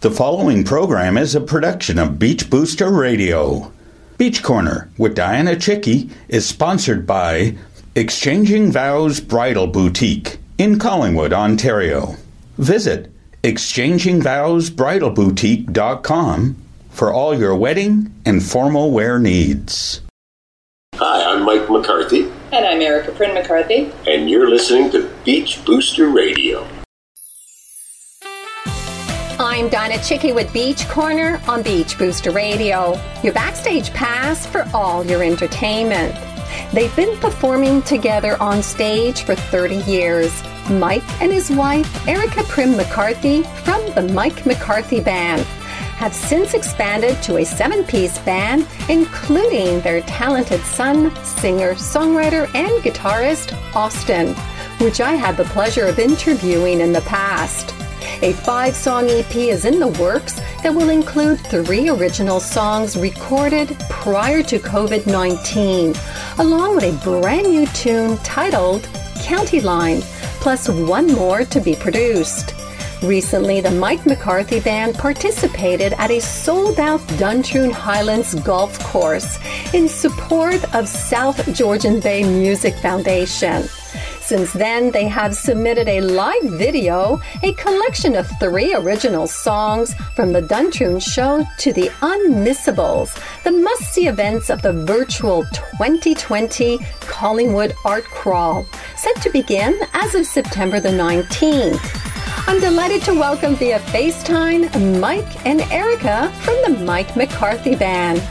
The following program is a production of Beach Booster Radio. Beach Corner with Dianna Chycki is sponsored by Exchanging Vows Bridal Boutique in Collingwood, Ontario. Visit exchangingvowsbridalboutique.com for all your wedding and formal wear needs. Hi, I'm Mike McCarthy, And I'm Erica Prinn McCarthy. and you're listening to Beach Booster Radio. I'm Donna Chycki with Beach Corner on Beach Booster Radio, your backstage pass for all your entertainment. They've been performing together on stage for 30 years. Mike and his wife, Erica Prinn McCarthy, from the Mike McCarthy Band, have since expanded to a seven piece band, including their talented son, singer, songwriter, and guitarist, Austin, which I had the pleasure of interviewing in the past. A five song EP is in the works that will include three original songs recorded prior to COVID 19, along with a brand new tune titled County Line, plus one more to be produced. Recently, the Mike McCarthy Band participated at a sold out Duntroon Highlands golf course in support of South Georgian Bay Music Foundation. Since then, they have submitted a live video, a collection of three original songs from the Duntroon show to the Unmissables, the must see events of the virtual 2020 Collingwood Art Crawl, set to begin as of September the 19th. I'm delighted to welcome via FaceTime Mike and Erica from the Mike McCarthy Band.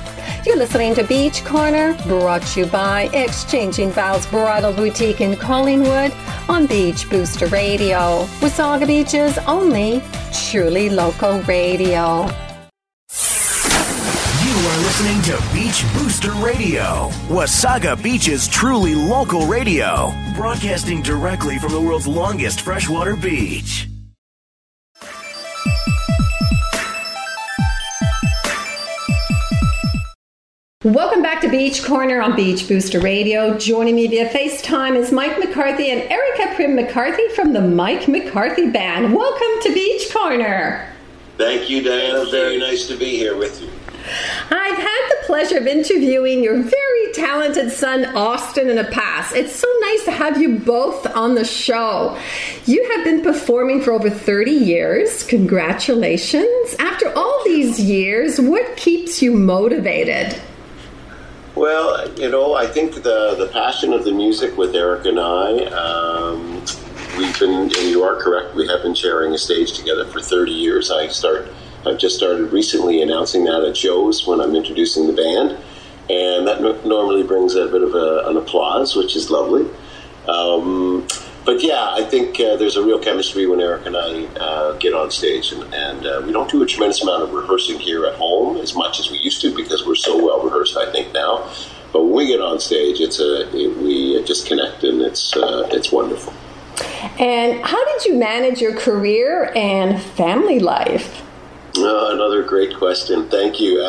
You're listening to Beach Corner, brought to you by Exchanging Vows Bridal Boutique in Collingwood on Beach Booster Radio. Wasaga Beach's only truly local radio. You are listening to Beach Booster Radio, Wasaga Beach's truly local radio, broadcasting directly from the world's longest freshwater beach. Welcome back to Beach Corner on Beach Booster Radio. Joining me via FaceTime is Mike McCarthy and Erica Prinn McCarthy from the Mike McCarthy Band. Welcome to Beach Corner. Thank you, Dianna. Very nice to be here with you. I've had the pleasure of interviewing your very talented son, Austin, in the past. It's so nice to have you both on the show. You have been performing for over 30 years. Congratulations. After all these years, what keeps you motivated? Well, you know, I think the the passion of the music with Eric and I, um, we've been, and you are correct, we have been sharing a stage together for 30 years. I start, I've just started recently announcing that at shows when I'm introducing the band, and that no- normally brings a bit of a, an applause, which is lovely. Um, but yeah, I think uh, there's a real chemistry when Eric and I uh, get on stage, and, and uh, we don't do a tremendous amount of rehearsing here at home as much as we used to because we're so well rehearsed. I think now, but when we get on stage, it's a it, we just connect, and it's uh, it's wonderful. And how did you manage your career and family life? Uh, another great question. Thank you.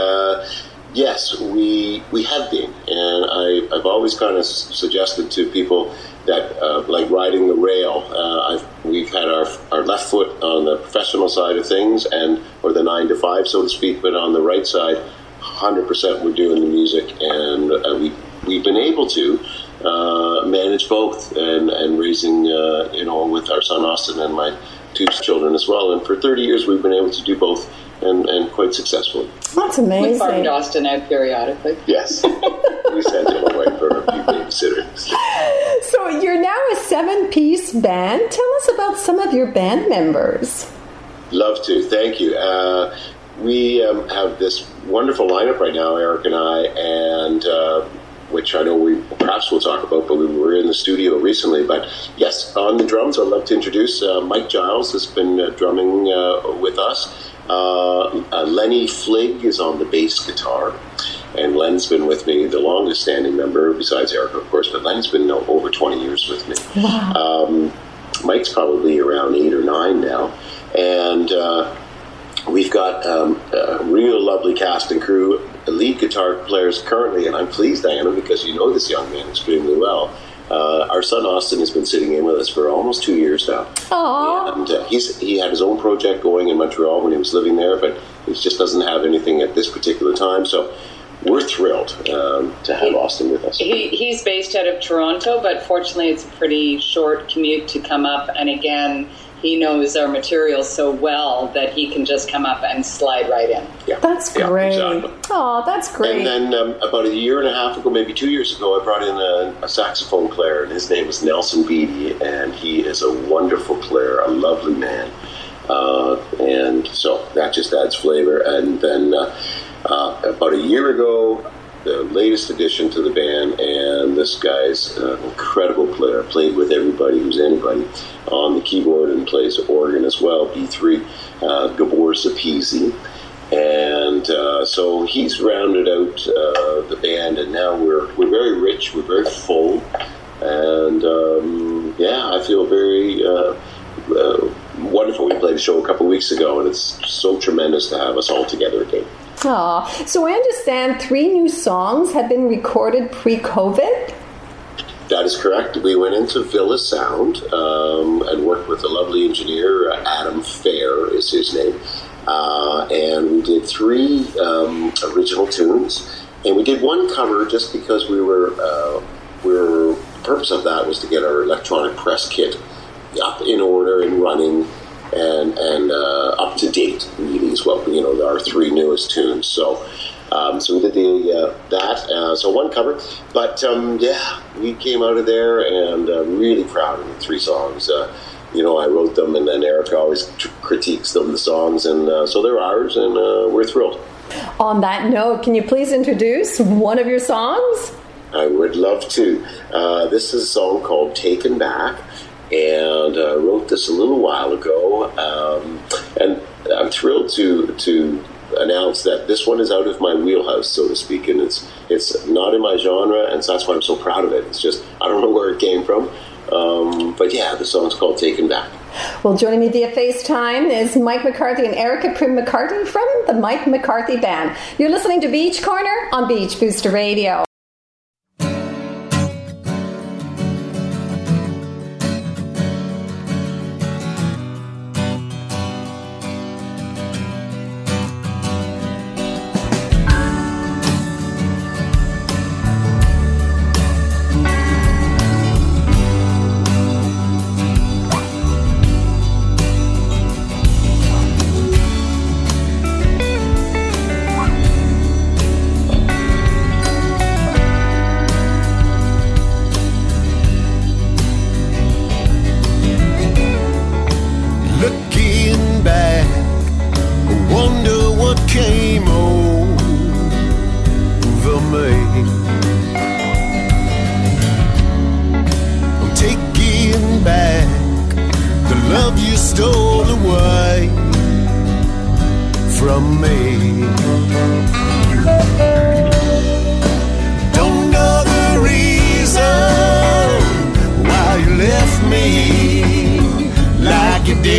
Yes, we we have been, and I, I've always kind of suggested to people that, uh, like riding the rail, uh, we've had our our left foot on the professional side of things, and or the nine to five, so to speak, but on the right side, hundred percent, we're doing the music, and uh, we we've been able to. Uh, manage both and and raising uh, you know with our son Austin and my two children as well and for 30 years we've been able to do both and, and quite successfully That's amazing. We amazing. farmed Austin out periodically. Yes. we sent him away for a few babysitters. So you're now a seven-piece band. Tell us about some of your band members. Love to. Thank you. Uh, we um, have this wonderful lineup right now, Eric and I, and uh, which I know we perhaps we'll talk about, but we were in the studio recently. But yes, on the drums, I'd love to introduce uh, Mike Giles has been uh, drumming uh, with us. Uh, uh, Lenny Flig is on the bass guitar. And Len's been with me, the longest standing member, besides Eric, of course, but Len's been over 20 years with me. Um, Mike's probably around eight or nine now. And uh, we've got um, a real lovely cast and crew. The lead guitar players currently, and I'm pleased, Dianna, because you know this young man extremely well. Uh, our son Austin has been sitting in with us for almost two years now. Aww. And uh, he's he had his own project going in Montreal when he was living there, but he just doesn't have anything at this particular time. So we're thrilled um, to have Austin with us. He, he's based out of Toronto, but fortunately, it's a pretty short commute to come up. And again, he knows our material so well that he can just come up and slide right in. Yeah. That's Yeah, great. exactly. Oh, that's great. And then um, about a year and a half ago, maybe two years ago, I brought in a, a saxophone player, and his name is Nelson Beatty, and he is a wonderful player, a lovely man. Uh, and so that just adds flavor. And then uh, uh, about a year ago, the latest addition to the band, and this guy's an incredible player. Played with everybody who's anybody on the keyboard and plays organ as well. B3, uh, Gabor Sapizi. And uh, so he's rounded out uh, the band, and now we're we're very rich, we're very full, and um, yeah, I feel very uh, uh, wonderful. We played a show a couple weeks ago, and it's so tremendous to have us all together again. Aw. So I understand three new songs have been recorded pre-COVID. That is correct. We went into Villa Sound um, and worked with a lovely engineer, uh, Adam Fair is his name, uh, and we did three um, original tunes, and we did one cover just because we were uh, we were the purpose of that was to get our electronic press kit up in order and running and and uh, up to date really as well. You know, our three newest tunes. So. Um, so we did the uh, that. Uh, so one cover, but um, yeah, we came out of there and uh, really proud of the three songs. Uh, you know, I wrote them, and then Eric always tr- critiques them, the songs, and uh, so they're ours, and uh, we're thrilled. On that note, can you please introduce one of your songs? I would love to. Uh, this is a song called Taken Back, and uh, wrote this a little while ago. Um, and I'm thrilled to to announce that this one is out of my wheelhouse, so to speak, and it's it's not in my genre, and so that's why I'm so proud of it. It's just I don't know where it came from, um, but yeah, the song's called Taken Back. Well, joining me via FaceTime is Mike McCarthy and Erica Prinn McCarthy from the Mike McCarthy Band. You're listening to Beach Corner on Beach Booster Radio.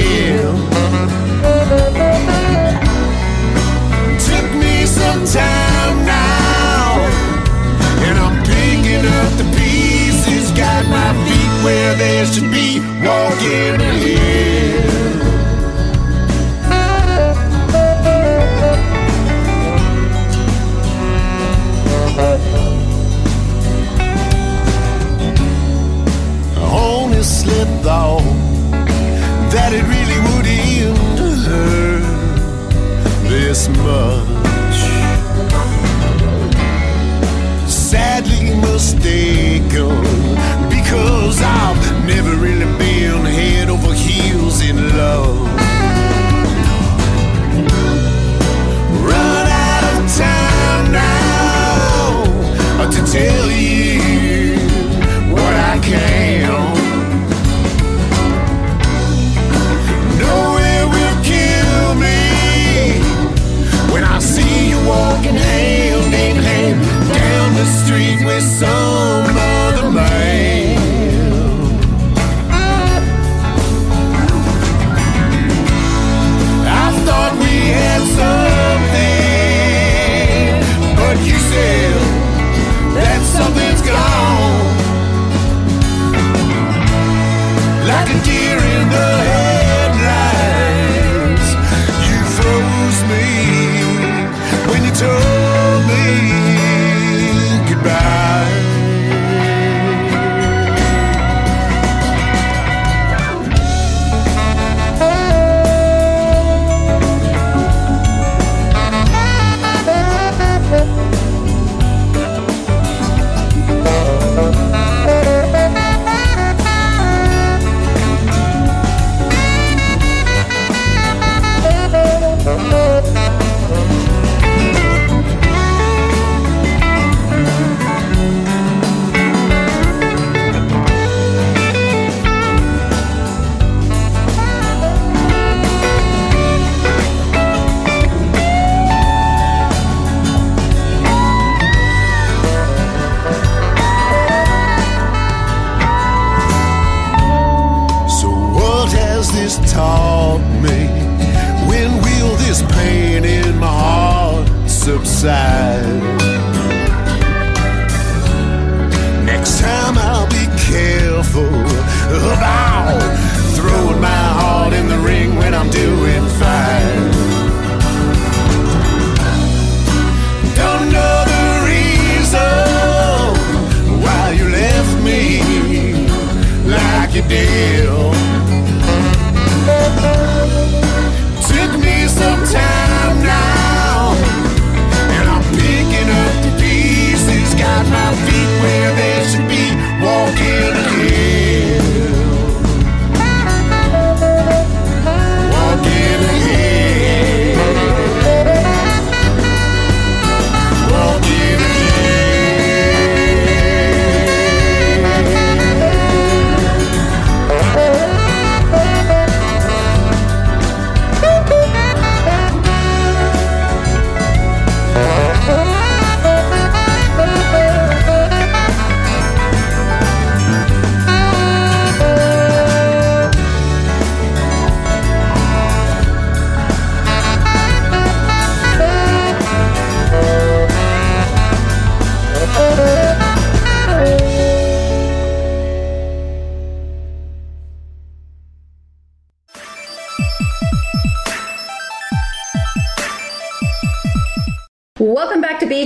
Like this much. Sadly mistaken, because I've never really been head over heels in love.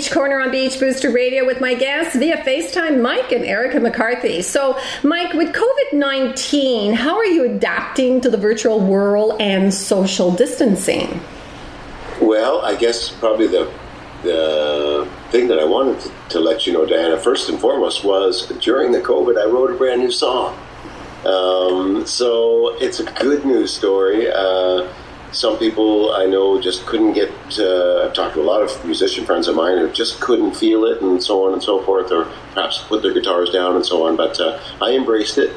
Beach Corner on Beach Booster Radio with my guests via FaceTime, Mike and Erica McCarthy. So, Mike, with COVID 19, how are you adapting to the virtual world and social distancing? Well, I guess probably the the thing that I wanted to, to, let you know, Dianna, first and foremost, was during the COVID, I wrote a brand new song. Um, so it's a good news story. Uh, some people I know just couldn't get. Uh, I've talked to a lot of musician friends of mine who just couldn't feel it, and so on and so forth, or perhaps put their guitars down and so on. But uh, I embraced it,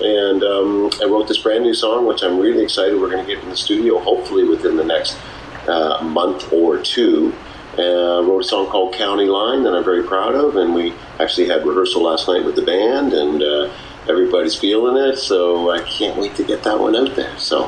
and um, I wrote this brand new song, which I'm really excited. We're going to get in the studio hopefully within the next uh, month or two. Uh, wrote a song called County Line that I'm very proud of, and we actually had rehearsal last night with the band, and uh, everybody's feeling it. So I can't wait to get that one out there. So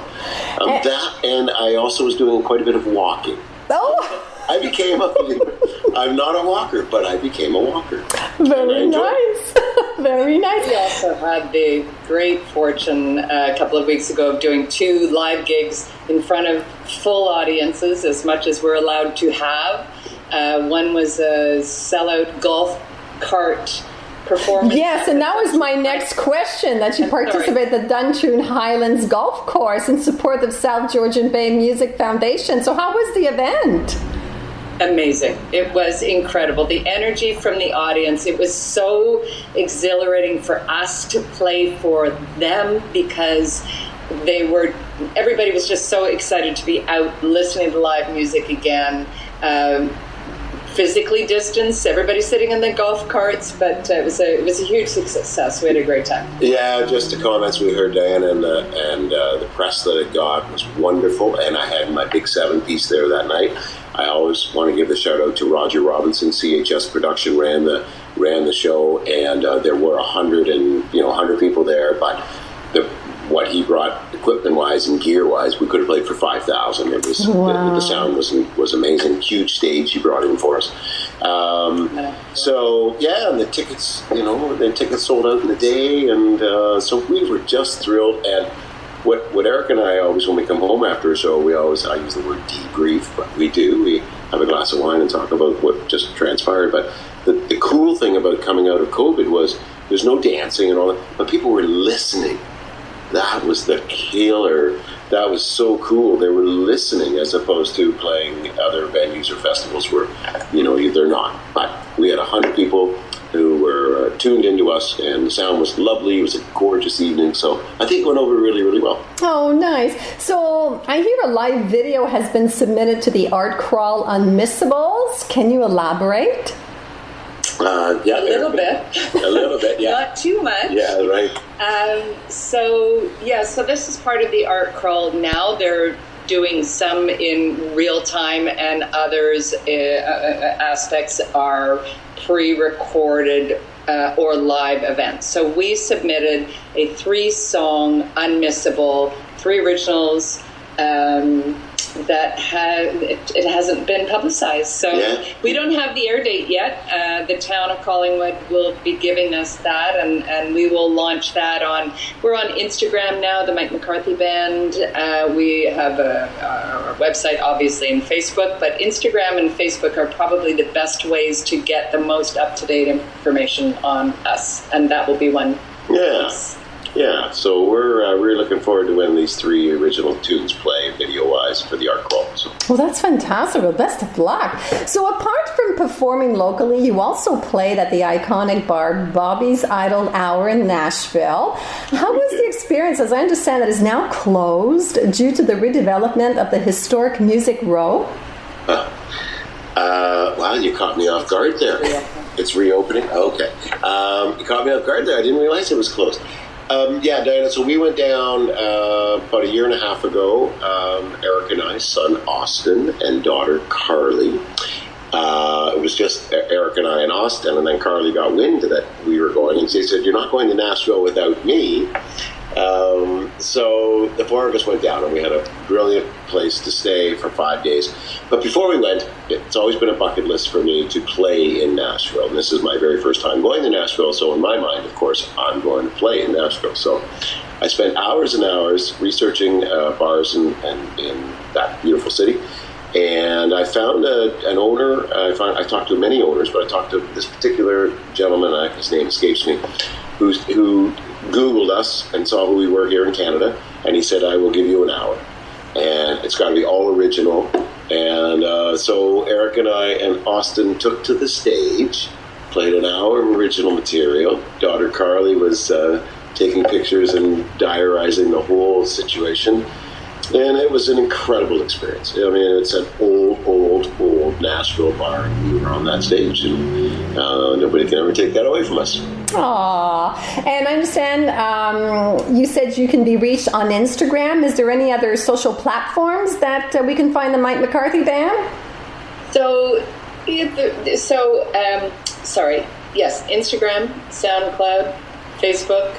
um, and, that, and I also was doing quite a bit of walking. Oh. I became a. I'm not a walker, but I became a walker. Very nice. Very nice. We also had the great fortune uh, a couple of weeks ago of doing two live gigs in front of full audiences, as much as we're allowed to have. Uh, one was a sellout golf cart performance. Yes, and that was my next question that you participate at the Duntroon Highlands Golf Course in support of South Georgian Bay Music Foundation. So, how was the event? Amazing. It was incredible. The energy from the audience, it was so exhilarating for us to play for them because they were, everybody was just so excited to be out listening to live music again. Um, physically distanced. Everybody's sitting in the golf carts, but uh, it was a it was a huge success. We had a great time. Yeah, just the comments we heard, Dianna, and the and uh, the press that it got was wonderful. And I had my big seven piece there that night. I always want to give a shout out to Roger Robinson. CHS Production ran the ran the show, and uh, there were a hundred and you know hundred people there, but the what he brought equipment wise and gear wise, we could have played for five thousand. It was wow. the, the, sound was was amazing. Huge stage he brought in for us. Um, so yeah, and the tickets, you know, the tickets sold out in the day, and uh, so we were just thrilled. And what what Eric and I always, when we come home after a show, we always I use the word debrief, but we do. We have a glass of wine and talk about what just transpired. But the, the cool thing about coming out of COVID was there's no dancing and all that, but people were listening that was the killer. That was so cool. They were listening as opposed to playing other venues or festivals where, you know, they're not. But we had 100 people who were uh, tuned into us, and the sound was lovely. It was a gorgeous evening. So I think it went over really, really well. Oh, nice. So I hear a live video has been submitted to the Art Crawl Unmissables. Can you elaborate? Uh, yeah, a little bit. A little bit, yeah. Not too much. Yeah, right. Um, so yeah, so this is part of the art crawl. Now they're doing some in real time, and others uh, uh, aspects are pre-recorded uh, or live events. So we submitted a three-song unmissable, three originals. Um, that it, it, hasn't been publicized. So yeah. we don't have the air date yet. Uh, the town of Collingwood will be giving us that, and, and we will launch that on. We're on Instagram now, the Mike McCarthy Band. Uh, we have a, our website, obviously, and Facebook, but Instagram and Facebook are probably the best ways to get the most up to date information on us, and that will be one. Yes. Yeah, so we're uh, really looking forward to when these three original tunes play video wise for the art crawl. So. Well, that's fantastic. Well, best of luck. So, apart from performing locally, you also played at the iconic bar Bobby's Idle Hour in Nashville. How was the experience? As I understand, it is now closed due to the redevelopment of the historic Music Row. Uh, uh, wow, you caught me off guard there. It's reopening. Okay, um, you caught me off guard there. I didn't realize it was closed. Um, yeah, Dianna. So we went down uh, about a year and a half ago. Um, Eric and I, son Austin and daughter Carly. Uh, it was just Eric and I in Austin, and then Carly got wind that we were going, and she said, "You're not going to Nashville without me." Um, so the four of us went down, and we had a brilliant place to stay for five days. But before we went, it's always been a bucket list for me to play in Nashville. And this is my very first time going to Nashville, so in my mind, of course, I'm going to play in Nashville. So I spent hours and hours researching uh, bars in, in, in, that beautiful city. And I found a, an owner. I I talked to many owners, but I talked to this particular gentleman. uh, His name escapes me. Who Googled us and saw who we were here in Canada, and he said, "I will give you an hour." and it's got to be all original. And uh, so Eric and I and Austin took to the stage, played an hour of original material. Daughter Carly was uh, taking pictures and diarizing the whole situation. And it was an incredible experience. I mean, it's an old, old, old Nashville bar, we were on that stage, and uh, nobody can ever take that away from us. Aw. And I understand um, you said you can be reached on Instagram. Is there any other social platforms that uh, we can find the Mike McCarthy Band? So, so um, sorry. Yes, Instagram, SoundCloud, Facebook,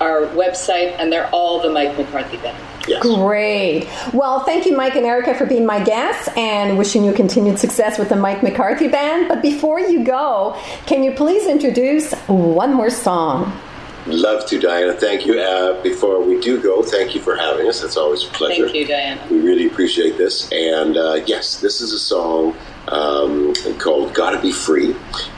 our website, and they're all the Mike McCarthy Band. Yes. Great. Well, thank you, Mike and Erica, for being my guests and wishing you continued success with the Mike McCarthy Band. But before you go, can you please introduce one more song? Love to, Dianna. Thank you. Uh, before we do go, thank you for having us. It's always a pleasure. Thank you, Dianna. We really appreciate this. And uh, yes, this is a song um, called Gotta Be Free.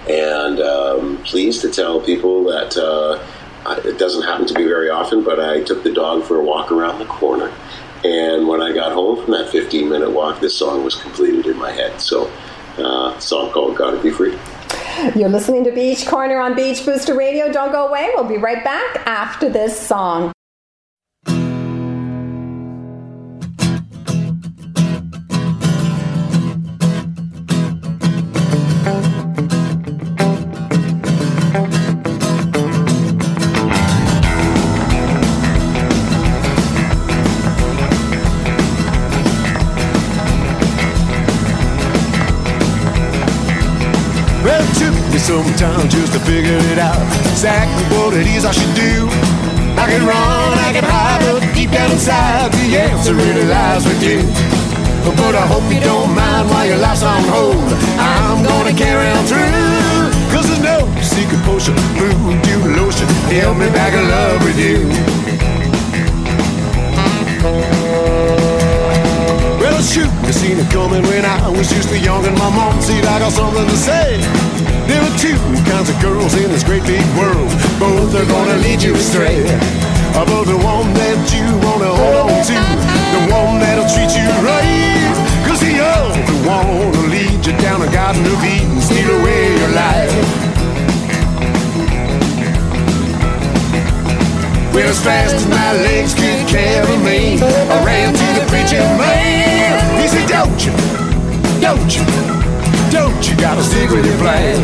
And um, pleased to tell people that uh, It doesn't happen to be very often, but I took the dog for a walk around the corner. And when I got home from that 15 minute walk, this song was completed in my head. So, uh, song called Gotta Be Free. You're listening to Beach Corner on Beach Booster Radio. Don't go away. We'll be right back after this song. The really lies with you. But I hope you don't mind while your life's on hold. I'm gonna carry on through. Cause there's no secret potion, blue dew lotion, help me back in love with you. Well, shoot, I seen it coming when I was just a young and my mom said I got something to say. There are two kinds of girls in this great big world. Both are gonna lead you astray. About the one that you wanna hold on to, the one that'll treat you will lead you down a garden of Eden, steal away your life. Well, as fast as my legs could carry me, I ran to the preacher man. He said, Don't you, don't you, don't you gotta stick with your plan.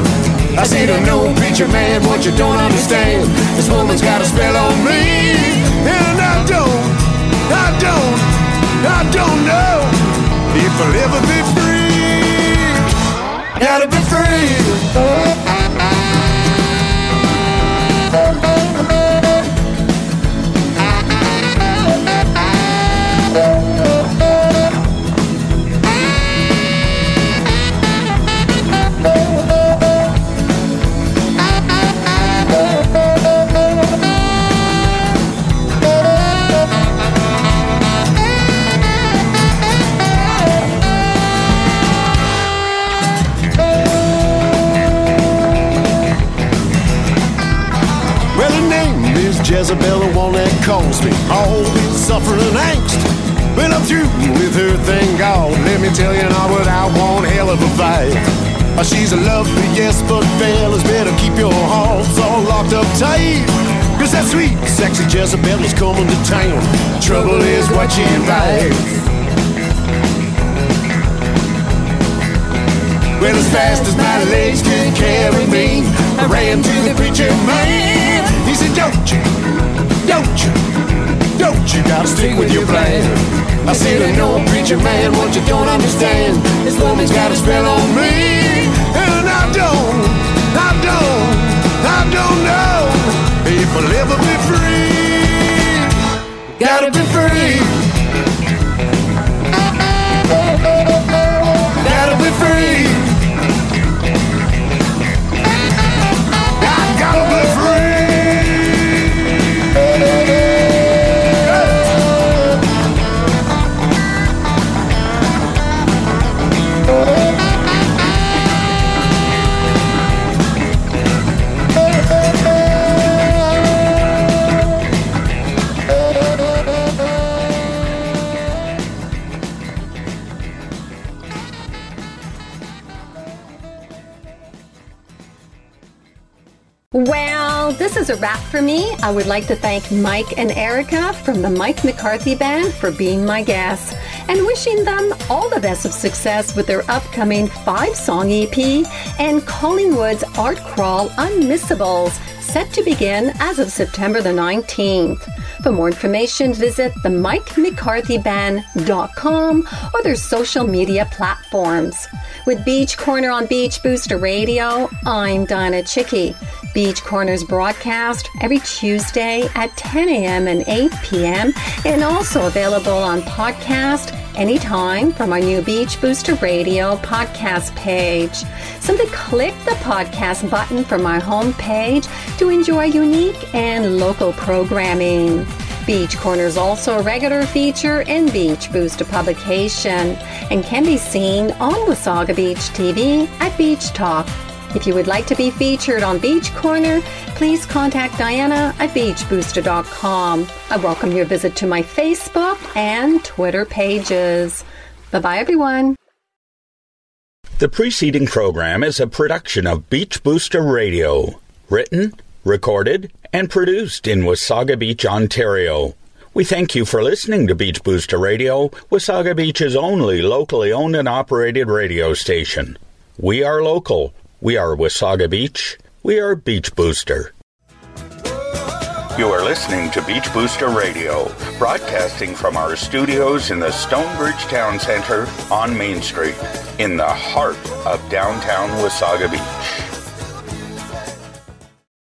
I said, I know, preacher man, what you don't understand. This woman's got a spell on me, and I don't, I don't, I don't know if I'll ever be free. Fight. Uh, She's a lovely, yes, but fellas better keep your hearts all locked up tight. Cause that sweet, sexy Jezebel is coming to town. Trouble is what you invite. Well, as fast as my legs could carry me, I ran to the preacher man. He said, Don't you, don't you, you gotta stick with your plan. I said, I know, preacher man, what you don't understand. This woman's got a spell on me, and I don't, I don't, I don't know if I'll ever be free. Gotta be free. I would like to thank Mike and Erica from the Mike McCarthy Band for being my guests and wishing them all the best of success with their upcoming five song EP and Collingwood's Art Crawl Unmissables set to begin as of September the 19th. For more information, visit the MikeMcCarthyBand.com or their social media platforms. With Beach Corner on Beach Booster Radio, I'm Donna Chycki. Beach Corners broadcast every Tuesday at 10 a.m. and 8 p.m. and also available on podcast anytime from our new Beach Booster Radio podcast page. Simply click the podcast button from our homepage to enjoy unique and local programming. Beach Corner is also a regular feature in Beach Booster publication and can be seen on Wasaga Beach TV at Beach Talk if you would like to be featured on Beach Corner, please contact Dianna at beachbooster.com. I welcome your visit to my Facebook and Twitter pages. Bye bye, everyone. The preceding program is a production of Beach Booster Radio, written, recorded, and produced in Wasaga Beach, Ontario. We thank you for listening to Beach Booster Radio, Wasaga Beach's only locally owned and operated radio station. We are local. We are Wasaga Beach. We are Beach Booster. You are listening to Beach Booster Radio, broadcasting from our studios in the Stonebridge Town Center on Main Street, in the heart of downtown Wasaga Beach.